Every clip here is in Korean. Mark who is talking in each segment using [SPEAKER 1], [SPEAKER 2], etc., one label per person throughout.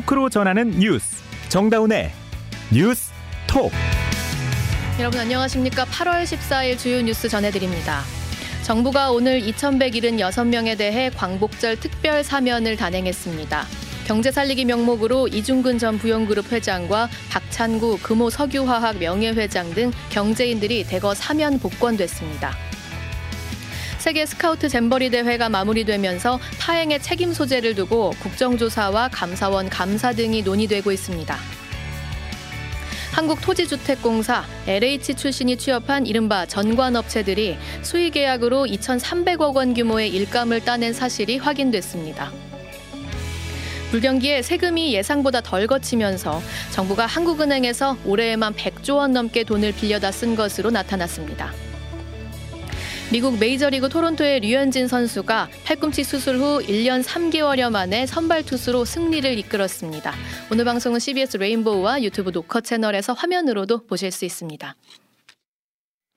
[SPEAKER 1] 토크로 전하는 뉴스 정다운의 뉴스 톡
[SPEAKER 2] 여러분 안녕하십니까? 8월 14일 주요 뉴스 전해드립니다. 정부가 오늘 2,176명에 대해 광복절 특별 사면을 단행했습니다. 경제 살리기 명목으로 이중근 전 부영그룹 회장과 박찬구 금호 석유화학 명예회장 등 경제인들이 대거 사면 복권됐습니다. 세계 스카우트 잼버리 대회가 마무리되면서 파행의 책임 소재를 두고 국정조사와 감사원 감사 등이 논의되고 있습니다. 한국토지주택공사 LH 출신이 취업한 이른바 전관업체들이 수의계약으로 2,300억 원 규모의 일감을 따낸 사실이 확인됐습니다. 불경기에 세금이 예상보다 덜 거치면서 정부가 한국은행에서 올해에만 100조 원 넘게 돈을 빌려다 쓴 것으로 나타났습니다. 미국 메이저리그 토론토의 류현진 선수가 팔꿈치 수술 후 1년 3개월여 만에 선발 투수로 승리를 이끌었습니다. 오늘 방송은 CBS 레인보우와 유튜브 노커 채널에서 화면으로도 보실 수 있습니다.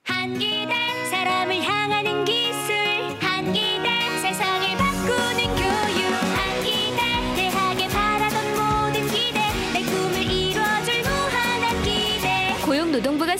[SPEAKER 3] 한기대 사람을 향하는 기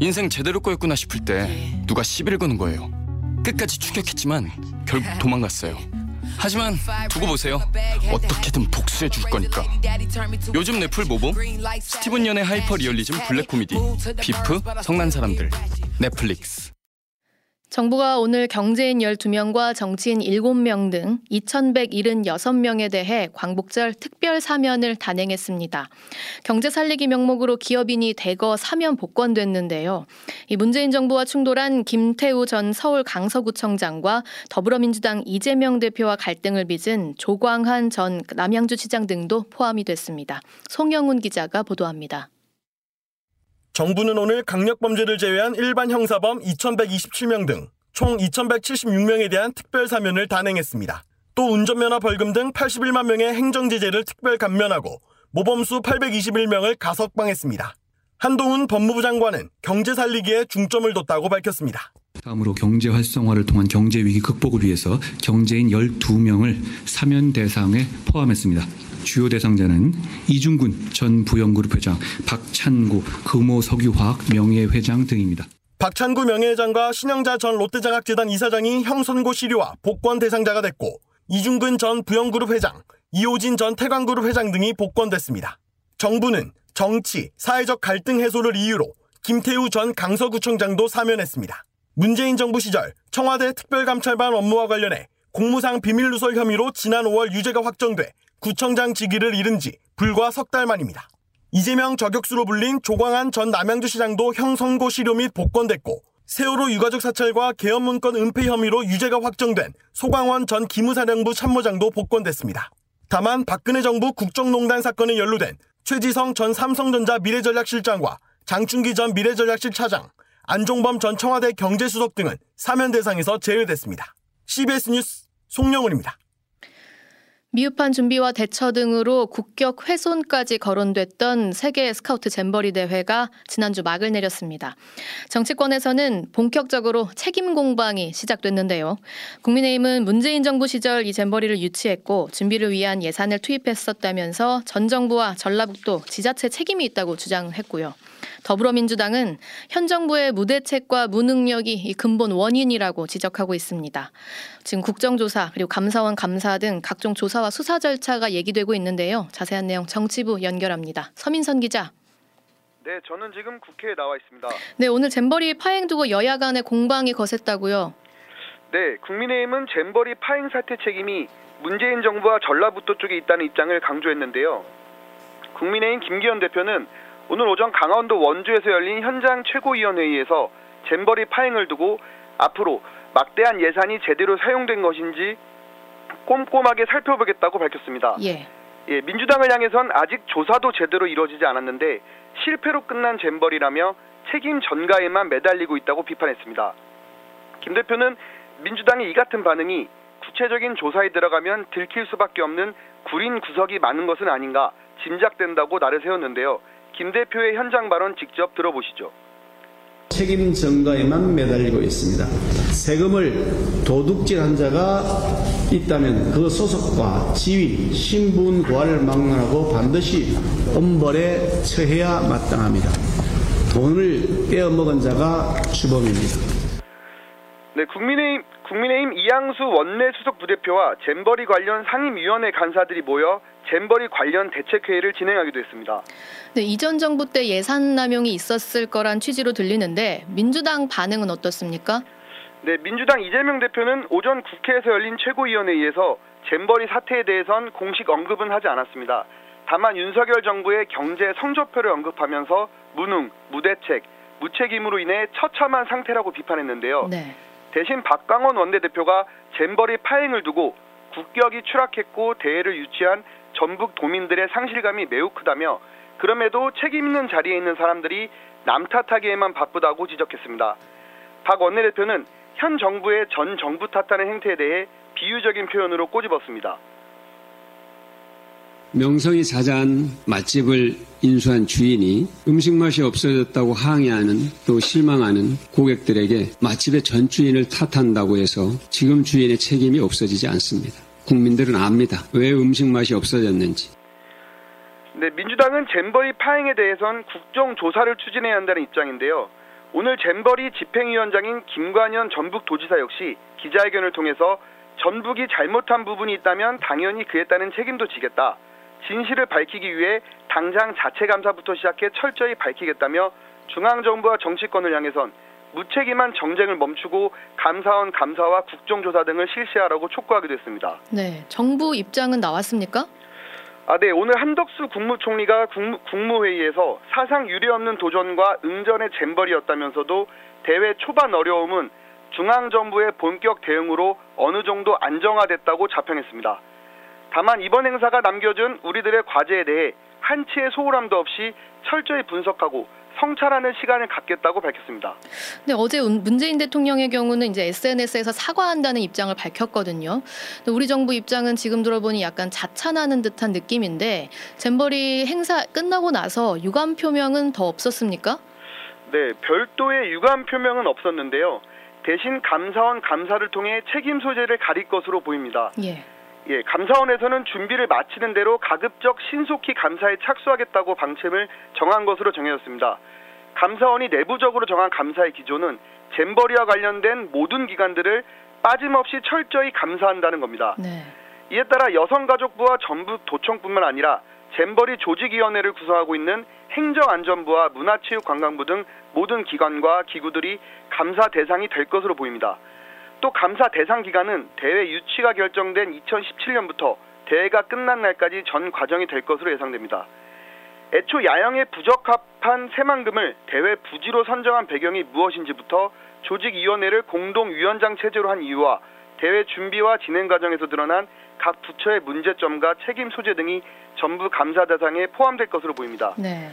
[SPEAKER 4] 인생 제대로 꼬였구나 싶을 때 누가 시비를 거는 거예요. 끝까지 추격했지만 결국 도망갔어요. 하지만 두고 보세요. 어떻게든 복수해 줄 거니까. 요즘 넷플 모범 스티븐 연의 하이퍼 리얼리즘 블랙 코미디 Beef 성난 사람들 넷플릭스.
[SPEAKER 2] 정부가 오늘 경제인 12명과 정치인 7명 등 2,176명에 대해 광복절 특별 사면을 단행했습니다. 경제 살리기 명목으로 기업인이 대거 사면 복권됐는데요. 이 문재인 정부와 충돌한 김태우 전 서울 강서구청장과 더불어민주당 이재명 대표와 갈등을 빚은 조광한 전 남양주시장 등도 포함이 됐습니다. 송영훈 기자가 보도합니다.
[SPEAKER 5] 정부는 오늘 강력범죄를 제외한 일반 형사범 2,127명 등 총 2,176명에 대한 특별 사면을 단행했습니다. 또 운전면허 벌금 등 81만 명의 행정제재를 특별 감면하고 모범수 821명을 가석방했습니다. 한동훈 법무부 장관은 경제 살리기에 중점을 뒀다고 밝혔습니다.
[SPEAKER 6] 다음으로 경제 활성화를 통한 경제 위기 극복을 위해서 경제인 12명을 사면 대상에 포함했습니다. 주요 대상자는 이중근 전 부영그룹 회장, 박찬구 금호 석유화학 명예회장 등입니다.
[SPEAKER 5] 박찬구 명예회장과 신영자 전 롯데장학재단 이사장이 형선고 시료와 복권 대상자가 됐고 이중근 전 부영그룹 회장, 이호진 전 태광그룹 회장 등이 복권됐습니다. 정부는 정치, 사회적 갈등 해소를 이유로 김태우 전 강서구청장도 사면했습니다. 문재인 정부 시절 청와대 특별감찰반 업무와 관련해 공무상 비밀누설 혐의로 지난 5월 유죄가 확정돼 구청장 직위를 잃은 지 불과 석 달 만입니다. 이재명 저격수로 불린 조광한 전 남양주시장도 형 선고 실효 및 복권됐고 세월호 유가족 사찰과 계엄문건 은폐 혐의로 유죄가 확정된 소광원 전 기무사령부 참모장도 복권됐습니다. 다만 박근혜 정부 국정농단 사건에 연루된 최지성 전 삼성전자 미래전략실장과 장충기 전 미래전략실 차장, 안종범 전 청와대 경제수석 등은 사면 대상에서 제외됐습니다. CBS 뉴스 송영훈입니다.
[SPEAKER 2] 미흡한 준비와 대처 등으로 국격 훼손까지 거론됐던 세계 스카우트 잼버리 대회가 지난주 막을 내렸습니다. 정치권에서는 본격적으로 책임 공방이 시작됐는데요. 국민의힘은 문재인 정부 시절 이 잼버리를 유치했고 준비를 위한 예산을 투입했었다면서 전 정부와 전라북도 지자체 책임이 있다고 주장했고요. 더불어민주당은 현 정부의 무대책과 무능력이 이 근본 원인이라고 지적하고 있습니다. 지금 국정조사 그리고 감사원 감사 등 각종 조사와 수사 절차가 얘기되고 있는데요. 자세한 내용 정치부 연결합니다. 서민선 기자.
[SPEAKER 7] 네, 저는 지금 국회에 나와 있습니다.
[SPEAKER 2] 네, 오늘 잼버리 파행 두고 여야 간의 공방이 거셌다고요.
[SPEAKER 7] 네, 국민의힘은 잼버리 파행 사태 책임이 문재인 정부와 전라북도 쪽에 있다는 입장을 강조했는데요. 국민의힘 김기현 대표는 오늘 오전 강원도 원주에서 열린 현장 최고위원회의에서 잼버리 파행을 두고 앞으로 막대한 예산이 제대로 사용된 것인지 꼼꼼하게 살펴보겠다고 밝혔습니다.
[SPEAKER 2] 예.
[SPEAKER 7] 예, 민주당을 향해선 아직 조사도 제대로 이루어지지 않았는데 실패로 끝난 잼버리라며 책임 전가에만 매달리고 있다고 비판했습니다. 김 대표는 민주당의 이 같은 반응이 구체적인 조사에 들어가면 들킬 수밖에 없는 구린 구석이 많은 것은 아닌가 짐작된다고 나를 세웠는데요. 김 대표의 현장 발언 직접 들어보시죠.
[SPEAKER 8] 책임 전가에만 매달리고 있습니다. 세금을 도둑질한 자가 있다면 그 소속과 지위, 신분 고하를 막론하고 반드시 엄벌에 처해야 마땅합니다. 돈을 빼어먹은 자가 주범입니다.
[SPEAKER 7] 네, 국민의힘, 국민의힘 이양수 원내 수석 부대표와 잼버리 관련 상임위원회 간사들이 모여 잼버리 관련 대책회의를 진행하기도 했습니다.
[SPEAKER 2] 네, 이전 정부 때 예산 남용이 있었을 거란 취지로 들리는데 민주당 반응은 어떻습니까?
[SPEAKER 7] 네, 민주당 이재명 대표는 오전 국회에서 열린 최고위원회의에서 잼버리 사태에 대해선 공식 언급은 하지 않았습니다. 다만 윤석열 정부의 경제 성적표를 언급하면서 무능, 무대책, 무책임으로 인해 처참한 상태라고 비판했는데요.
[SPEAKER 2] 네.
[SPEAKER 7] 대신 박광원 원내대표가 잼버리 파행을 두고 국격이 추락했고 대회를 유치한 전북 도민들의 상실감이 매우 크다며 그럼에도 책임 있는 자리에 있는 사람들이 남 탓하기에만 바쁘다고 지적했습니다. 박 원내대표는 현 정부의 전 정부 탓하는 행태에 대해 비유적인 표현으로 꼬집었습니다.
[SPEAKER 9] 명성이 자자한 맛집을 인수한 주인이 음식 맛이 없어졌다고 항의하는 또 실망하는 고객들에게 맛집의 전 주인을 탓한다고 해서 지금 주인의 책임이 없어지지 않습니다. 국민들은 압니다. 왜 음식 맛이 없어졌는지.
[SPEAKER 7] 네, 민주당은 잼버리 파행에 대해선 국정조사를 추진해야 한다는 입장인데요. 오늘 잼버리 집행위원장인 김관현 전북도지사 역시 기자회견을 통해서 전북이 잘못한 부분이 있다면 당연히 그에 따른 책임도 지겠다. 진실을 밝히기 위해 당장 자체 감사부터 시작해 철저히 밝히겠다며 중앙정부와 정치권을 향해선 무책임한 정쟁을 멈추고 감사원 감사와 국정조사 등을 실시하라고 촉구하기도 했습니다.
[SPEAKER 2] 네, 정부 입장은 나왔습니까?
[SPEAKER 7] 아, 네. 오늘 한덕수 국무총리가 국무, 회의에서 사상 유례없는 도전과 응전의 잼벌이었다면서도 대회 초반 어려움은 중앙정부의 본격 대응으로 어느 정도 안정화됐다고 자평했습니다. 다만 이번 행사가 남겨준 우리들의 과제에 대해 한치의 소홀함도 없이 철저히 분석하고 성찰하는 시간을 갖겠다고 밝혔습니다.
[SPEAKER 2] 네, 어제 운- 문재인 대통령의 경우는 이제 SNS에서 사과한다는 입장을 밝혔거든요. 근데 우리 정부 입장은 지금 들어보니 약간 자찬하는 듯한 느낌인데 잼버리 행사 끝나고 나서 유감 표명은 더 없었습니까?
[SPEAKER 7] 네, 별도의 유감 표명은 없었는데요. 대신 감사원 감사를 통해 책임 소재를 가릴 것으로 보입니다.
[SPEAKER 2] 예.
[SPEAKER 7] 예, 감사원에서는 준비를 마치는 대로 가급적 신속히 감사에 착수하겠다고 방침을 정한 것으로 정해졌습니다. 감사원이 내부적으로 정한 감사의 기조는 잼버리와 관련된 모든 기관들을 빠짐없이 철저히 감사한다는 겁니다.
[SPEAKER 2] 네.
[SPEAKER 7] 이에 따라 여성가족부와 전북 도청뿐만 아니라 잼버리 조직위원회를 구성하고 있는 행정안전부와 문화체육관광부 등 모든 기관과 기구들이 감사 대상이 될 것으로 보입니다. 또 감사 대상 기간은 대회 유치가 결정된 2017년부터 대회가 끝난 날까지 전 과정이 될 것으로 예상됩니다. 애초 야영에 부적합한 새만금을 대회 부지로 선정한 배경이 무엇인지부터 조직위원회를 공동위원장 체제로 한 이유와 대회 준비와 진행 과정에서 드러난 각 부처의 문제점과 책임 소재 등이 전부 감사 대상에 포함될 것으로 보입니다.
[SPEAKER 2] 네.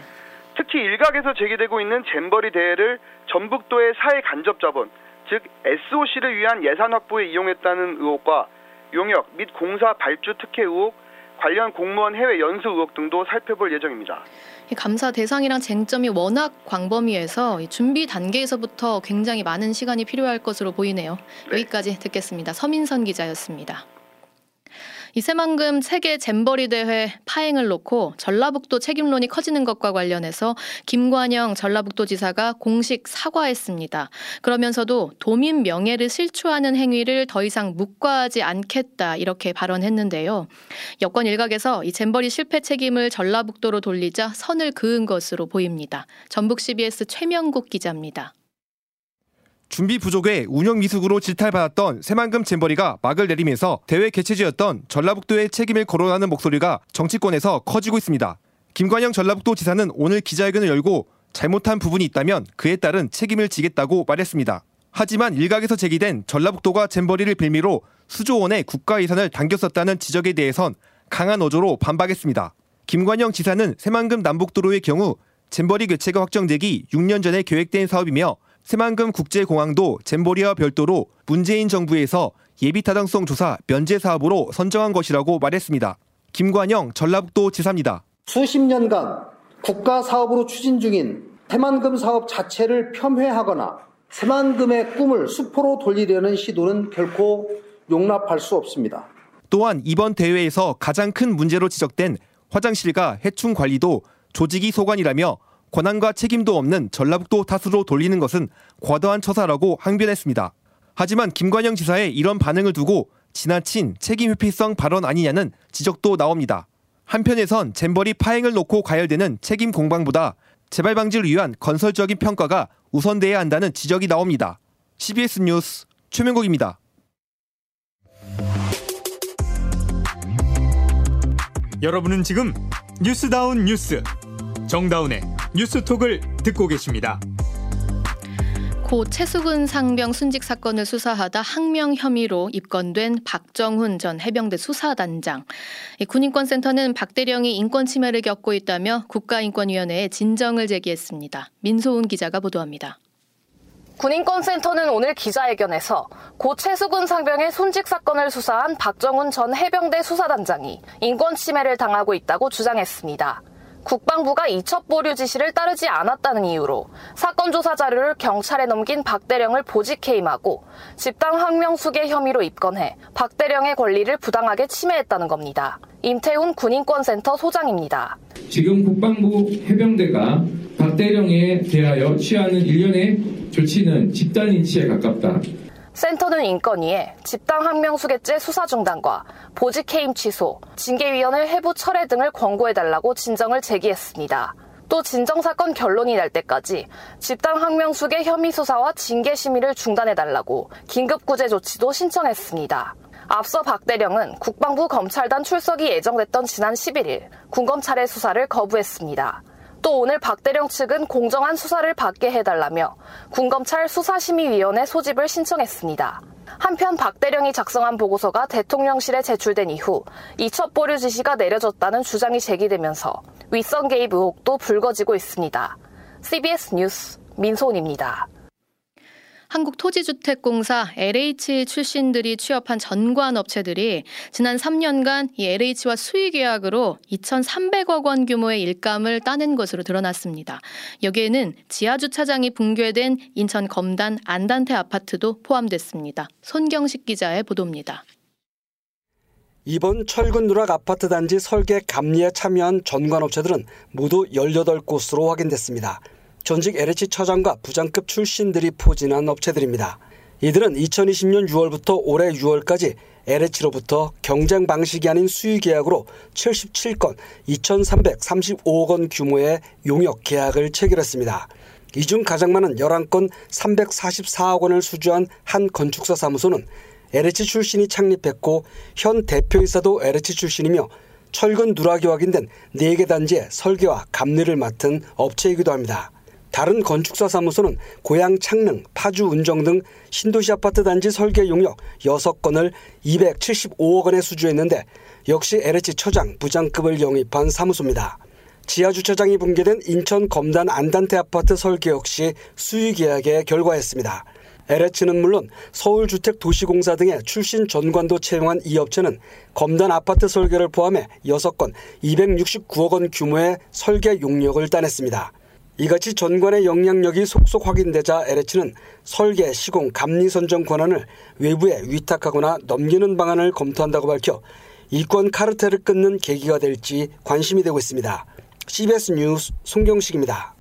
[SPEAKER 7] 특히 일각에서 제기되고 있는 잼버리 대회를 전북도의 사회 간접 자본, 즉 SOC를 위한 예산 확보에 이용했다는 의혹과 용역 및 공사 발주 특혜 의혹, 관련 공무원 해외 연수 의혹 등도 살펴볼 예정입니다.
[SPEAKER 2] 이 감사 대상이랑 쟁점이 워낙 광범위해서 이 준비 단계에서부터 굉장히 많은 시간이 필요할 것으로 보이네요.
[SPEAKER 7] 네.
[SPEAKER 2] 여기까지 듣겠습니다. 서민선 기자였습니다. 이 새만금 세계 잼버리 대회 파행을 놓고 전라북도 책임론이 커지는 것과 관련해서 김관영 전라북도 지사가 공식 사과했습니다. 그러면서도 도민 명예를 실추하는 행위를 더 이상 묵과하지 않겠다 이렇게 발언했는데요. 여권 일각에서 이 잼버리 실패 책임을 전라북도로 돌리자 선을 그은 것으로 보입니다. 전북 CBS 최명국 기자입니다.
[SPEAKER 10] 준비 부족에 운영 미숙으로 질타받았던 새만금 잼버리가 막을 내리면서 대회 개최지였던 전라북도의 책임을 거론하는 목소리가 정치권에서 커지고 있습니다. 김관영 전라북도 지사는 오늘 기자회견을 열고 잘못한 부분이 있다면 그에 따른 책임을 지겠다고 말했습니다. 하지만 일각에서 제기된 전라북도가 잼버리를 빌미로 수조 원의 국가 예산을 당겼었다는 지적에 대해선 강한 어조로 반박했습니다. 김관영 지사는 새만금 남북도로의 경우 잼버리 개최가 확정되기 6년 전에 계획된 사업이며 새만금 국제공항도 잼버리와 별도로 문재인 정부에서 예비타당성 조사 면제 사업으로 선정한 것이라고 말했습니다. 김관영 전라북도 지사입니다.
[SPEAKER 11] 수십 년간 국가 사업으로 추진 중인 새만금 사업 자체를 폄훼하거나 새만금의 꿈을 수포로 돌리려는 시도는 결코 용납할 수 없습니다.
[SPEAKER 10] 또한 이번 대회에서 가장 큰 문제로 지적된 화장실과 해충 관리도 조직이 소관이라며 권한과 책임도 없는 전라북도 탓으로 돌리는 것은 과도한 처사라고 항변했습니다. 하지만 김관영 지사의 이런 반응을 두고 지나친 책임 회피성 발언 아니냐는 지적도 나옵니다. 한편에선 잼버리 파행을 놓고 가열되는 책임 공방보다 재발 방지를 위한 건설적인 평가가 우선돼야 한다는 지적이 나옵니다. CBS 뉴스 최명국입니다.
[SPEAKER 1] 여러분은 지금 뉴스다운 뉴스 정다운의 뉴스톡을 듣고 계십니다.
[SPEAKER 2] 고 최수근 상병 순직 사건을 수사하다 항명 혐의로 입건된 박정훈 전 해병대 수사단장. 군인권센터는 박 대령이 인권 침해를 겪고 있다며 국가인권위원회에 진정을 제기했습니다. 민소은 기자가 보도합니다.
[SPEAKER 12] 군인권센터는 오늘 기자회견에서 고 최수근 상병의 손직 사건을 수사한 박정훈 전 해병대 수사단장이 인권 침해를 당하고 있다고 주장했습니다. 국방부가 이첩 보류 지시를 따르지 않았다는 이유로 사건 조사 자료를 경찰에 넘긴 박 대령을 보직 해임하고 집단 항명수계 혐의로 입건해 박 대령의 권리를 부당하게 침해했다는 겁니다. 임태훈 군인권센터 소장입니다.
[SPEAKER 13] 지금 국방부 해병대가 박 대령에 대하여 취하는 일련의 조치는 집단 인치에 가깝다.
[SPEAKER 12] 센터는 인건위에 집단 항명수계죄 수사 중단과 보직 해임 취소, 징계위원회 해부 철회 등을 권고해달라고 진정을 제기했습니다. 또 진정사건 결론이 날 때까지 집단 항명수계 혐의 수사와 징계 심의를 중단해달라고 긴급구제 조치도 신청했습니다. 앞서 박 대령은 국방부 검찰단 출석이 예정됐던 지난 11일 군검찰의 수사를 거부했습니다. 또 오늘 박 대령 측은 공정한 수사를 받게 해달라며 군검찰 수사심의위원회 소집을 신청했습니다. 한편 박 대령이 작성한 보고서가 대통령실에 제출된 이후 이첩 보류 지시가 내려졌다는 주장이 제기되면서 윗선 개입 의혹도 불거지고 있습니다. CBS 뉴스 민소은입니다.
[SPEAKER 2] 한국토지주택공사 LH 출신들이 취업한 전관 업체들이 지난 3년간 이 LH와 수의 계약으로 2,300억 원 규모의 일감을 따낸 것으로 드러났습니다. 여기에는 지하 주차장이 붕괴된 인천 검단 안단태 아파트도 포함됐습니다. 손경식 기자의 보도입니다.
[SPEAKER 14] 이번 철근 누락 아파트 단지 설계 감리에 참여한 전관업체들은 모두 18곳으로 확인됐습니다. 전직 LH 처장과 부장급 출신들이 포진한 업체들입니다. 이들은 2020년 6월부터 올해 6월까지 LH로부터 경쟁 방식이 아닌 수의 계약으로 77건 2,335억 원 규모의 용역 계약을 체결했습니다. 이 중 가장 많은 11건 344억 원을 수주한 한 건축사 사무소는 LH 출신이 창립했고 현 대표이사도 LH 출신이며 철근 누락이 확인된 4개 단지의 설계와 감리를 맡은 업체이기도 합니다. 다른 건축사 사무소는 고양 창릉, 파주 운정 등 신도시 아파트 단지 설계 용역 6건을 275억 원에 수주했는데 역시 LH 처장, 부장급을 영입한 사무소입니다. 지하 주차장이 붕괴된 인천 검단 안단태 아파트 설계 역시 수의 계약에 결과했습니다. LH는 물론 서울주택도시공사 등의 출신 전관도 채용한 이 업체는 검단 아파트 설계를 포함해 6건 269억 원 규모의 설계 용역을 따냈습니다. 이같이 전관의 영향력이 속속 확인되자 LH는 설계, 시공, 감리 선정 권한을 외부에 위탁하거나 넘기는 방안을 검토한다고 밝혀 이권 카르텔을 끊는 계기가 될지 관심이 되고 있습니다. CBS 뉴스 송경식입니다.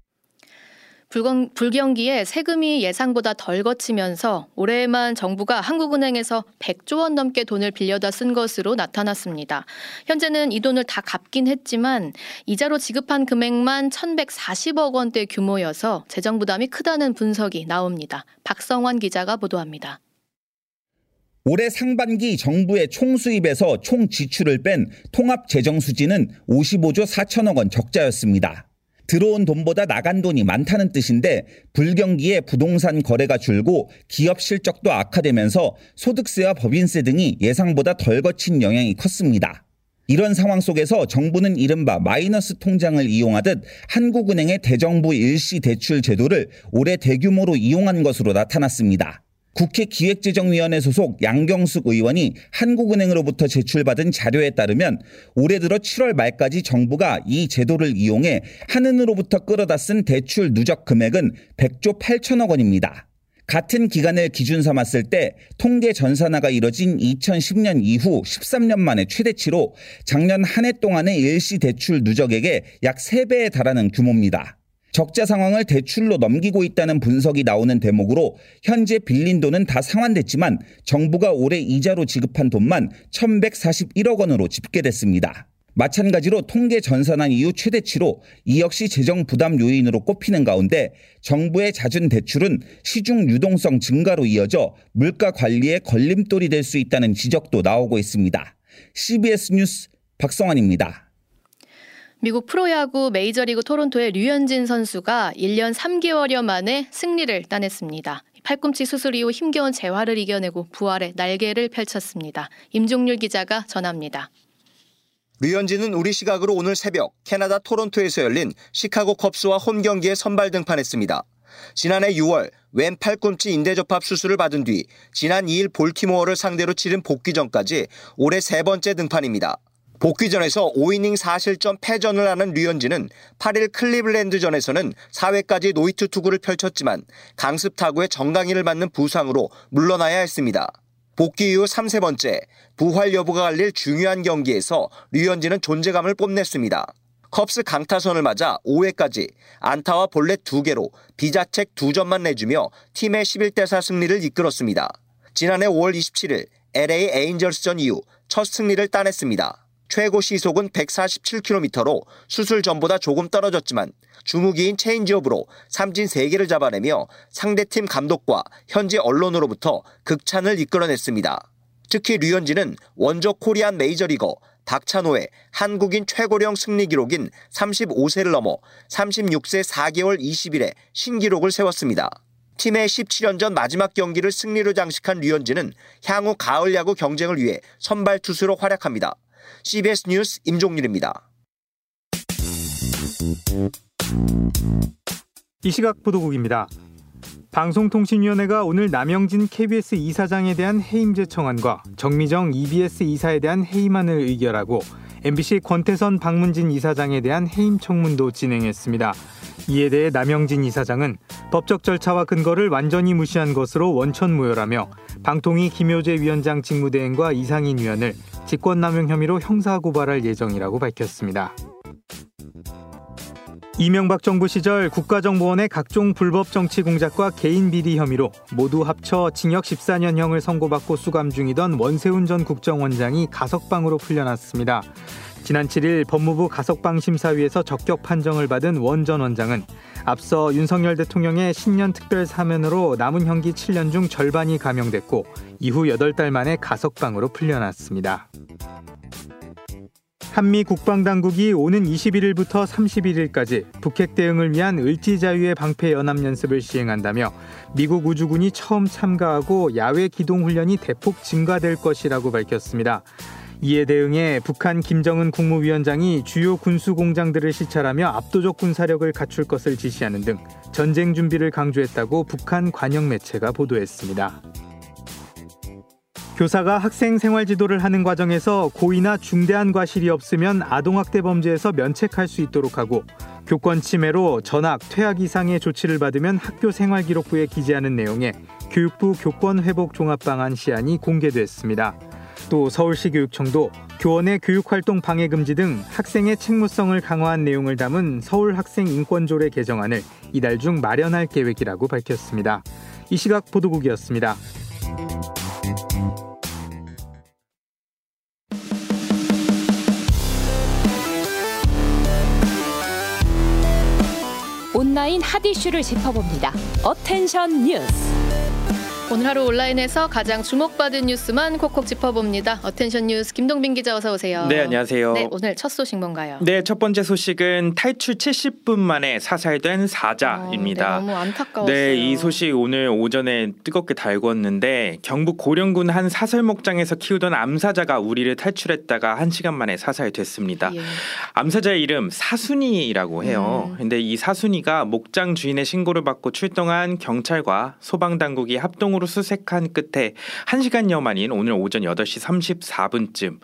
[SPEAKER 2] 불경, 불경 기에 세금이 예상보다 덜 거치면서 올해만 정부가 한국은행에서 100조 원 넘게 돈을 빌려다 쓴 것으로 나타났습니다. 현재는 이 돈을 다 갚긴 했지만 이자로 지급한 금액만 1,140억 원대 규모여서 재정 부담이 크다는 분석이 나옵니다. 박성환 기자가 보도합니다.
[SPEAKER 15] 올해 상반기 정부의 총 수입에서 총 지출을 뺀 통합 재정 수지는 55조 4천억 원 적자였습니다. 들어온 돈보다 나간 돈이 많다는 뜻인데 불경기에 부동산 거래가 줄고 기업 실적도 악화되면서 소득세와 법인세 등이 예상보다 덜 거친 영향이 컸습니다. 이런 상황 속에서 정부는 이른바 마이너스 통장을 이용하듯 한국은행의 대정부 일시 대출 제도를 올해 대규모로 이용한 것으로 나타났습니다. 국회 기획재정위원회 소속 양경숙 의원이 한국은행으로부터 제출받은 자료에 따르면 올해 들어 7월 말까지 정부가 이 제도를 이용해 한은으로부터 끌어다 쓴 대출 누적 금액은 100조 8천억 원입니다. 같은 기간을 기준 삼았을 때 통계 전산화가 이뤄진 2010년 이후 13년 만에 최대치로 작년 한 해 동안의 일시 대출 누적액의 약 3배에 달하는 규모입니다. 적자 상황을 대출로 넘기고 있다는 분석이 나오는 대목으로 현재 빌린 돈은 다 상환됐지만 정부가 올해 이자로 지급한 돈만 1141억 원으로 집계됐습니다. 마찬가지로 통계 전산한 이후 최대치로 이 역시 재정 부담 요인으로 꼽히는 가운데 정부의 잦은 대출은 시중 유동성 증가로 이어져 물가 관리에 걸림돌이 될 수 있다는 지적도 나오고 있습니다. CBS 뉴스 박성환입니다.
[SPEAKER 2] 미국 프로야구 메이저리그 토론토의 류현진 선수가 1년 3개월여 만에 승리를 따냈습니다. 팔꿈치 수술 이후 힘겨운 재활을 이겨내고 부활의 날개를 펼쳤습니다. 임종률 기자가 전합니다.
[SPEAKER 16] 류현진은 우리 시각으로 오늘 새벽 캐나다 토론토에서 열린 시카고 컵스와 홈 경기에 선발 등판했습니다. 지난해 6월 왼 팔꿈치 인대접합 수술을 받은 뒤 지난 2일 볼티모어를 상대로 치른 복귀전까지 올해 세 번째 등판입니다. 복귀전에서 5이닝 4실점 패전을 안은 류현진은 8일 클리블랜드전에서는 4회까지 노히트 투구를 펼쳤지만 강습 타구에 정강이를 맞는 부상으로 물러나야 했습니다. 복귀 이후 3세 번째 부활 여부가 갈릴 중요한 경기에서 류현진은 존재감을 뽐냈습니다. 컵스 강타선을 맞아 5회까지 안타와 볼넷 2개로 비자책 2점만 내주며 팀의 11대4 승리를 이끌었습니다. 지난해 5월 27일 LA 에인절스전 이후 첫 승리를 따냈습니다. 최고 시속은 147km로 수술 전보다 조금 떨어졌지만 주무기인 체인지업으로 삼진 3개를 잡아내며 상대팀 감독과 현지 언론으로부터 극찬을 이끌어냈습니다. 특히 류현진은 원조 코리안 메이저리거 박찬호의 한국인 최고령 승리 기록인 35세를 넘어 36세 4개월 20일에 신기록을 세웠습니다. 팀의 17년 전 마지막 경기를 승리로 장식한 류현진은 향후 가을 야구 경쟁을 위해 선발 투수로 활약합니다. CBS 뉴스 임종률입니다.
[SPEAKER 17] 이 시각 보도국입니다. 방송통신위원회가 오늘 남영진 KBS 이사장에 대한 해임제 청안과 정미정 EBS 이사에 대한 해임안을 의결하고 MBC 권태선 박문진 이사장에 대한 해임 청문도 진행했습니다. 이에 대해 남영진 이사장은 법적 절차와 근거를 완전히 무시한 것으로 원천무효라며 방통위 김효재 위원장 직무대행과 이상인 위원을 직권남용 혐의로 형사고발할 예정이라고 밝혔습니다. 이명박 정부 시절 국가정보원의 각종 불법 정치 공작과 개인 비리 혐의로 모두 합쳐 징역 14년형을 선고받고 수감 중이던 원세훈 전 국정원장이 가석방으로 풀려났습니다. 지난 7일 법무부 가석방 심사위에서 적격 판정을 받은 원 전 원장은 앞서 윤석열 대통령의 신년 특별 사면으로 남은 형기 7년 중 절반이 감형됐고 이후 8달 만에 가석방으로 풀려났습니다. 한미 국방당국이 오는 21일부터 31일까지 북핵 대응을 위한 을지자유의 방패 연합 연습을 시행한다며 미국 우주군이 처음 참가하고 야외 기동 훈련이 대폭 증가될 것이라고 밝혔습니다. 이에 대응해 북한 김정은 국무위원장이 주요 군수 공장들을 시찰하며 압도적 군사력을 갖출 것을 지시하는 등 전쟁 준비를 강조했다고 북한 관영 매체가 보도했습니다. 교사가 학생 생활 지도를 하는 과정에서 고의나 중대한 과실이 없으면 아동학대 범죄에서 면책할 수 있도록 하고 교권 침해로 전학, 퇴학 이상의 조치를 받으면 학교 생활 기록부에 기재하는 내용의 교육부 교권 회복 종합 방안 시안이 공개됐습니다. 또 서울시 교육청도 교원의 교육활동 방해 금지 등 학생의 책무성을 강화한 내용을 담은 서울 학생 인권조례 개정안을 이달 중 마련할 계획이라고 밝혔습니다. 이 시각 보도국이었습니다.
[SPEAKER 18] 온라인 hot issue를 짚어봅니다. attention 뉴스.
[SPEAKER 2] 오늘 하루 온라인에서 가장 주목받은 뉴스만 콕콕 짚어봅니다. attention 뉴스 김동빈 기자 어서 오세요.
[SPEAKER 18] 네, 안녕하세요.
[SPEAKER 2] 네, 오늘 첫 소식 뭔가요?
[SPEAKER 18] 네, 첫 번째 소식은 탈출 70분 만에 사살된 사자입니다.
[SPEAKER 2] 어, 네, 너무 안타까웠어요.
[SPEAKER 18] 네, 이 소식 오늘 오전에 뜨겁게 달궜는데 경북 고령군 한 사설 목장에서 키우던 암사자가 우리를 탈출했다가 한 시간 만에 사살됐습니다.
[SPEAKER 2] 예.
[SPEAKER 18] 암사자의 이름 사순이라고 해요.
[SPEAKER 2] 음.
[SPEAKER 18] 근데 이 사순이가 목장 주인의 신고를 받고 출동한 경찰과 소방 당국이 합동 으로 수색한 끝에 1시간여 만인 오늘 오전 8시 34분쯤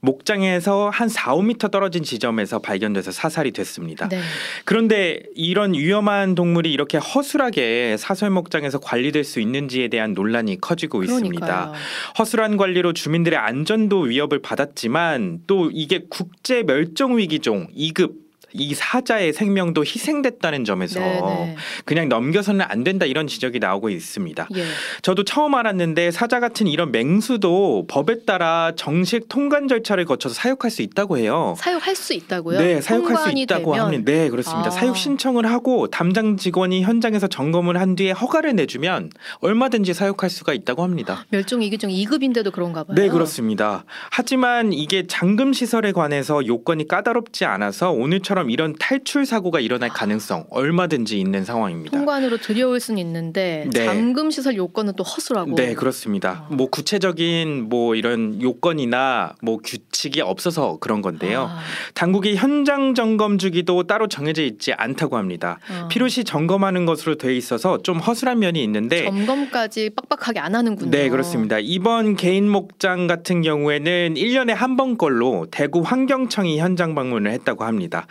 [SPEAKER 18] 목장에서 한 4, 5m 떨어진 지점에서 발견돼서 사살이 됐습니다.
[SPEAKER 2] 네.
[SPEAKER 18] 그런데 이런 위험한 동물이 이렇게 허술하게 사설 목장에서 관리될 수 있는지에 대한 논란이 커지고 있습니다.
[SPEAKER 2] 그러니까요.
[SPEAKER 18] 허술한 관리로 주민들의 안전도 위협을 받았지만 또 이게 국제 멸종 위기종 2급 이 사자의 생명도 희생됐다는 점에서
[SPEAKER 2] 네네.
[SPEAKER 18] 그냥 넘겨서는 안 된다 이런 지적이 나오고 있습니다.
[SPEAKER 2] 예.
[SPEAKER 18] 저도 처음 알았는데 사자 같은 이런 맹수도 법에 따라 정식 통관 절차를 거쳐서 사육할 수 있다고 해요.
[SPEAKER 2] 사육할 수 있다고요?
[SPEAKER 18] 네, 사육할 수 있다고
[SPEAKER 2] 되면?
[SPEAKER 18] 합니다. 네, 그렇습니다.
[SPEAKER 2] 아.
[SPEAKER 18] 사육 신청을 하고 담당 직원이 현장에서 점검을 한 뒤에 허가를 내주면 얼마든지 사육할 수가 있다고 합니다.
[SPEAKER 2] 멸종 위기종 2급인데도 그런가 봐요.
[SPEAKER 18] 네, 그렇습니다. 하지만 이게 잠금 시설에 관해서 요건이 까다롭지 않아서 오늘처럼 이런 탈출 사고가 일어날 가능성 얼마든지 있는 상황입니다.
[SPEAKER 2] 통관으로 들여올 수는 있는데
[SPEAKER 18] 네.
[SPEAKER 2] 잠금 시설 요건은 또 허술하고.
[SPEAKER 18] 네, 그렇습니다. 뭐 구체적인 뭐 이런 요건이나 뭐 규칙이 없어서 그런 건데요.
[SPEAKER 2] 아.
[SPEAKER 18] 당국이 현장 점검 주기도 따로 정해져 있지 않다고 합니다.
[SPEAKER 2] 어.
[SPEAKER 18] 필요시 점검하는 것으로 돼 있어서 좀 허술한 면이 있는데
[SPEAKER 2] 점검까지 빡빡하게 안 하는군요.
[SPEAKER 18] 네, 그렇습니다. 이번 개인 목장 같은 경우에는 1년에 한 번 걸로 대구 환경청이 현장 방문을 했다고 합니다.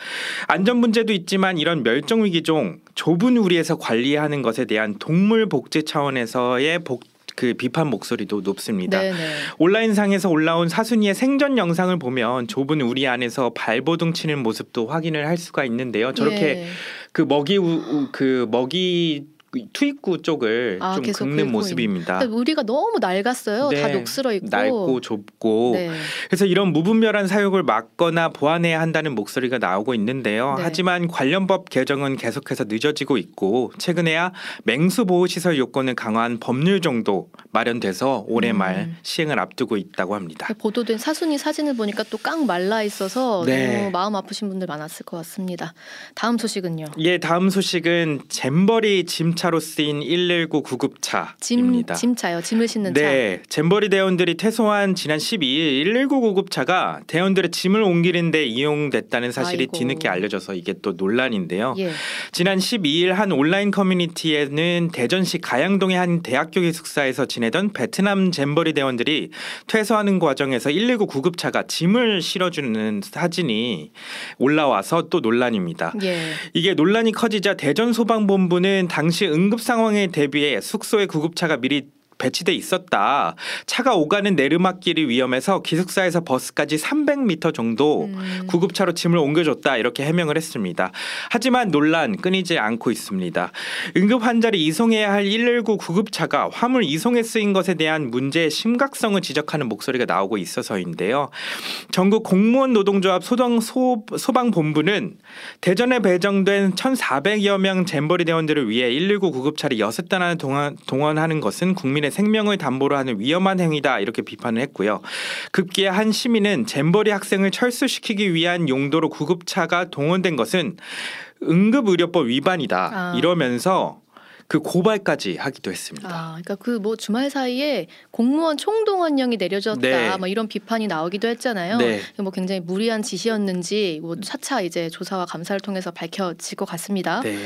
[SPEAKER 18] 안전 문제도 있지만 이런 멸종 위기종 좁은 우리에서 관리하는 것에 대한 동물 복지 차원에서의 복, 그 비판 목소리도 높습니다.
[SPEAKER 2] 네네.
[SPEAKER 18] 온라인상에서 올라온 사순이의 생전 영상을 보면 좁은 우리 안에서 발버둥 치는 모습도 확인을 할 수가 있는데요. 저렇게
[SPEAKER 2] 예.
[SPEAKER 18] 그 먹이 우- 우- 그 먹이 투입구 쪽을
[SPEAKER 2] 아,
[SPEAKER 18] 좀 긁는 모습입니다.
[SPEAKER 2] 우리가 너무 낡았어요. 다
[SPEAKER 18] 네,
[SPEAKER 2] 녹슬어 있고.
[SPEAKER 18] 낡고 좁고
[SPEAKER 2] 네.
[SPEAKER 18] 그래서 이런 무분별한 사육을 막거나 보완해야 한다는 목소리가 나오고 있는데요.
[SPEAKER 2] 네.
[SPEAKER 18] 하지만 관련 법 개정은 계속해서 늦어지고 있고 최근에야 맹수 보호 시설 요건을 강화한 법률 정도 마련돼서 올해
[SPEAKER 2] 음.
[SPEAKER 18] 말 시행을 앞두고 있다고 합니다.
[SPEAKER 2] 보도된 사순이 사진을 보니까 또 깡 말라 있어서
[SPEAKER 18] 네.
[SPEAKER 2] 너무 마음 아프신 분들 많았을 것 같습니다. 다음 소식은요.
[SPEAKER 18] 예, 다음 소식은 잼버리 짐 차로 쓰인 119 구급차입니다.
[SPEAKER 2] 짐 짐차요. 짐을 싣는 차.
[SPEAKER 18] 네, 잼버리 대원들이 퇴소한 지난 12일 119 구급차가 대원들의 짐을 옮기는 데 이용됐다는 사실이
[SPEAKER 2] 아이고.
[SPEAKER 18] 뒤늦게 알려져서 이게 또 논란인데요.
[SPEAKER 2] 예.
[SPEAKER 18] 지난 12일 한 온라인 커뮤니티에는 대전시 가양동의 한 대학교 기숙사에서 지내던 베트남 잼버리 대원들이 퇴소하는 과정에서 119 구급차가 짐을 실어주는 사진이 올라와서 또 논란입니다.
[SPEAKER 2] 예.
[SPEAKER 18] 이게 논란이 커지자 대전 소방본부는 당시 응급 상황에 대비해 숙소에 구급차가 미리 배치돼 있었다. 차가 오가는 내르막길이 위험해서 기숙사에서 버스까지 300m 정도
[SPEAKER 2] 음.
[SPEAKER 18] 구급차로 짐을 옮겨줬다 이렇게 해명을 했습니다. 하지만 논란 끊이지 않고 있습니다. 응급 환자를 이송해야 할 119 구급차가 화물 이송에 쓰인 것에 대한 문제의 심각성을 지적하는 목소리가 나오고 있어서인데요. 전국 공무원 노동조합 소방 소, 소방본부는 대전에 배정된 1,400여 명 잼버리 대원들을 위해 119 구급차를 여섯 대나 동원, 동원하는 것은 국민의 생명을 담보로 하는 위험한 행위다 이렇게 비판을 했고요. 급기야 한 시민은 잼버리 학생을 철수시키기 위한 용도로 구급차가 동원된 것은 응급의료법 위반이다
[SPEAKER 2] 아.
[SPEAKER 18] 이러면서 그 고발까지 하기도 했습니다.
[SPEAKER 2] 아, 그러니까 그 뭐 주말 사이에 공무원 총동원령이 내려졌다,
[SPEAKER 18] 네.
[SPEAKER 2] 뭐 이런 비판이 나오기도 했잖아요.
[SPEAKER 18] 네.
[SPEAKER 2] 뭐 굉장히 무리한 지시였는지 뭐 차차 이제 조사와 감사를 통해서 밝혀질 것 같습니다.
[SPEAKER 18] 네.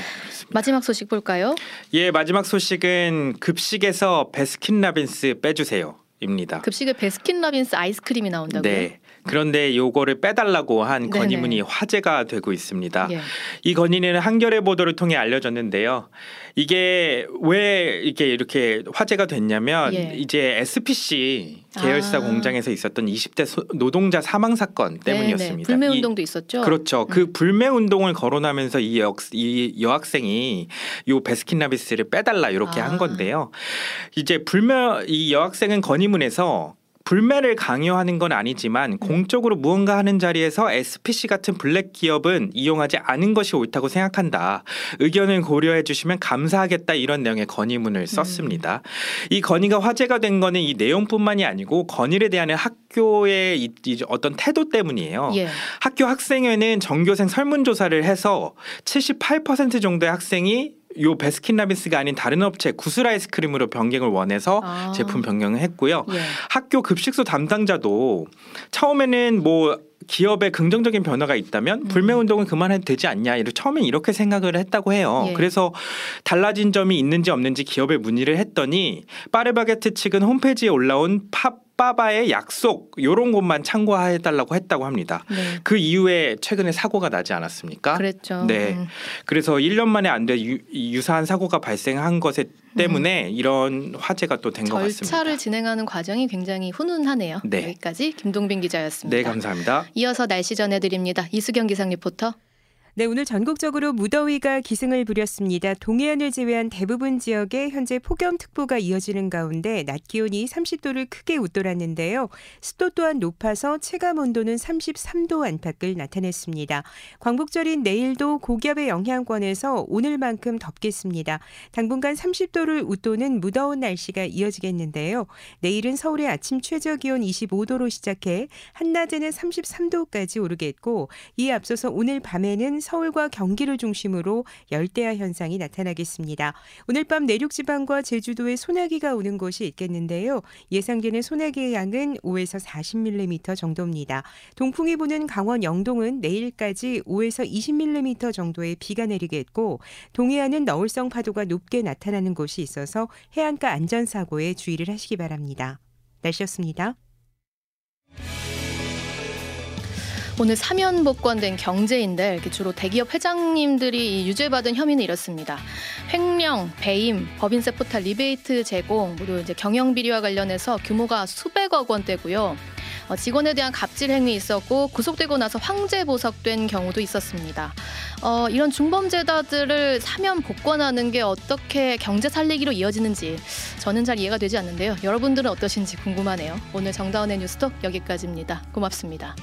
[SPEAKER 2] 마지막 소식 볼까요?
[SPEAKER 18] 예, 마지막 소식은 급식에서 베스킨라빈스 빼주세요 입니다.
[SPEAKER 2] 급식에 베스킨라빈스 아이스크림이 나온다고요?
[SPEAKER 18] 네. 그런데 요거를 빼달라고 한. 건의문이 화제가 되고 있습니다.
[SPEAKER 2] 예.
[SPEAKER 18] 이 건의는 한겨레 보도를 통해 알려졌는데요. 이게 왜 이게 이렇게 화제가 됐냐면
[SPEAKER 2] 예.
[SPEAKER 18] 이제 SPC 계열사
[SPEAKER 2] 아.
[SPEAKER 18] 공장에서 있었던 20대 소- 노동자 사망 사건 때문이었습니다.
[SPEAKER 2] 네네. 불매
[SPEAKER 18] 이-
[SPEAKER 2] 운동도 있었죠.
[SPEAKER 18] 그렇죠. 그 불매 운동을 거론하면서 이, 여, 이 여학생이 요 베스킨라빈스를 빼달라 이렇게
[SPEAKER 2] 아.
[SPEAKER 18] 한 건데요. 이제 불매 이 여학생은 건의문에서 불매를 강요하는 건 아니지만 공적으로 무언가 하는 자리에서 SPC 같은 블랙 기업은 이용하지 않은 것이 옳다고 생각한다. 의견을 고려해 주시면 감사하겠다 이런 내용의 건의문을 썼습니다. 이 건의가 화제가 된 거는 이 내용뿐만이 아니고 건의를 대하는 학교의 이- 이 어떤 태도 때문이에요.
[SPEAKER 2] 예.
[SPEAKER 18] 학교 학생회는 전교생 설문조사를 해서 78% 정도의 학생이 요 베스킨라빈스가 아닌 다른 업체 구슬 아이스크림으로 변경을 원해서
[SPEAKER 2] 아.
[SPEAKER 18] 제품 변경을 했고요.
[SPEAKER 2] 예.
[SPEAKER 18] 학교 급식소 담당자도 처음에는 뭐 기업에 긍정적인 변화가 있다면 불매 운동은 그만해도 되지 않냐 이렇게 처음엔 이렇게 생각을 했다고 해요.
[SPEAKER 2] 예.
[SPEAKER 18] 그래서 달라진 점이 있는지 없는지 기업에 문의를 했더니 파르바게트 측은 홈페이지에 올라온 팝 빠바의 약속 요런 것만 참고해 달라고 했다고 합니다.
[SPEAKER 2] 네.
[SPEAKER 18] 그 이후에 최근에 사고가 나지 않았습니까?
[SPEAKER 2] 그랬죠.
[SPEAKER 18] 네.
[SPEAKER 2] 음.
[SPEAKER 18] 그래서 1년 만에 안 돼 유사한 사고가 발생한 것에 때문에 이런 화제가 또 된 것 같습니다.
[SPEAKER 2] 음. 절차를 진행하는 과정이 굉장히 훈훈하네요.
[SPEAKER 18] 네.
[SPEAKER 2] 여기까지 김동빈 기자였습니다.
[SPEAKER 18] 네, 감사합니다.
[SPEAKER 2] 이어서 날씨 전해드립니다. 이수경 기상 리포터.
[SPEAKER 19] 네, 오늘 전국적으로 무더위가 기승을 부렸습니다. 동해안을 제외한 대부분 지역에 현재 폭염특보가 이어지는 가운데 낮 기온이 30도를 크게 웃돌았는데요. 습도 또한 높아서 체감 온도는 33도 안팎을 나타냈습니다. 광복절인 내일도 고기압의 영향권에서 오늘만큼 덥겠습니다. 당분간 30도를 웃도는 무더운 날씨가 이어지겠는데요. 내일은 서울의 아침 최저 기온 25도로 시작해 한낮에는 33도까지 오르겠고 이에 앞서서 오늘 밤에는 서울과 경기를 중심으로 열대야 현상이 나타나겠습니다. 오늘 밤 내륙 지방과 제주도에 소나기가 오는 곳이 있겠는데요. 예상되는 소나기의 양은 5에서 40mm 정도입니다. 동풍이 부는 강원 영동은 내일까지 5에서 20mm 정도의 비가 내리겠고 동해안은 너울성 파도가 높게 나타나는 곳이 있어서 해안가 안전사고에 주의를 하시기 바랍니다. 날씨였습니다.
[SPEAKER 2] 오늘 사면 복권된 이렇게 주로 대기업 회장님들이 이 유죄받은 혐의는 이렇습니다. 횡령, 배임, 법인세 포탈 리베이트 제공 모두 이제 경영 비리와 관련해서 규모가 수백억 원대고요. 어, 직원에 대한 갑질 행위 있었고 구속되고 나서 황제 보석된 경우도 있었습니다. 어, 이런 중범죄자들을 사면 복권하는 게 어떻게 경제 살리기로 이어지는지 저는 잘 이해가 되지 않는데요. 여러분들은 어떠신지 궁금하네요. 오늘 정다운의 뉴스톡 여기까지입니다. 고맙습니다.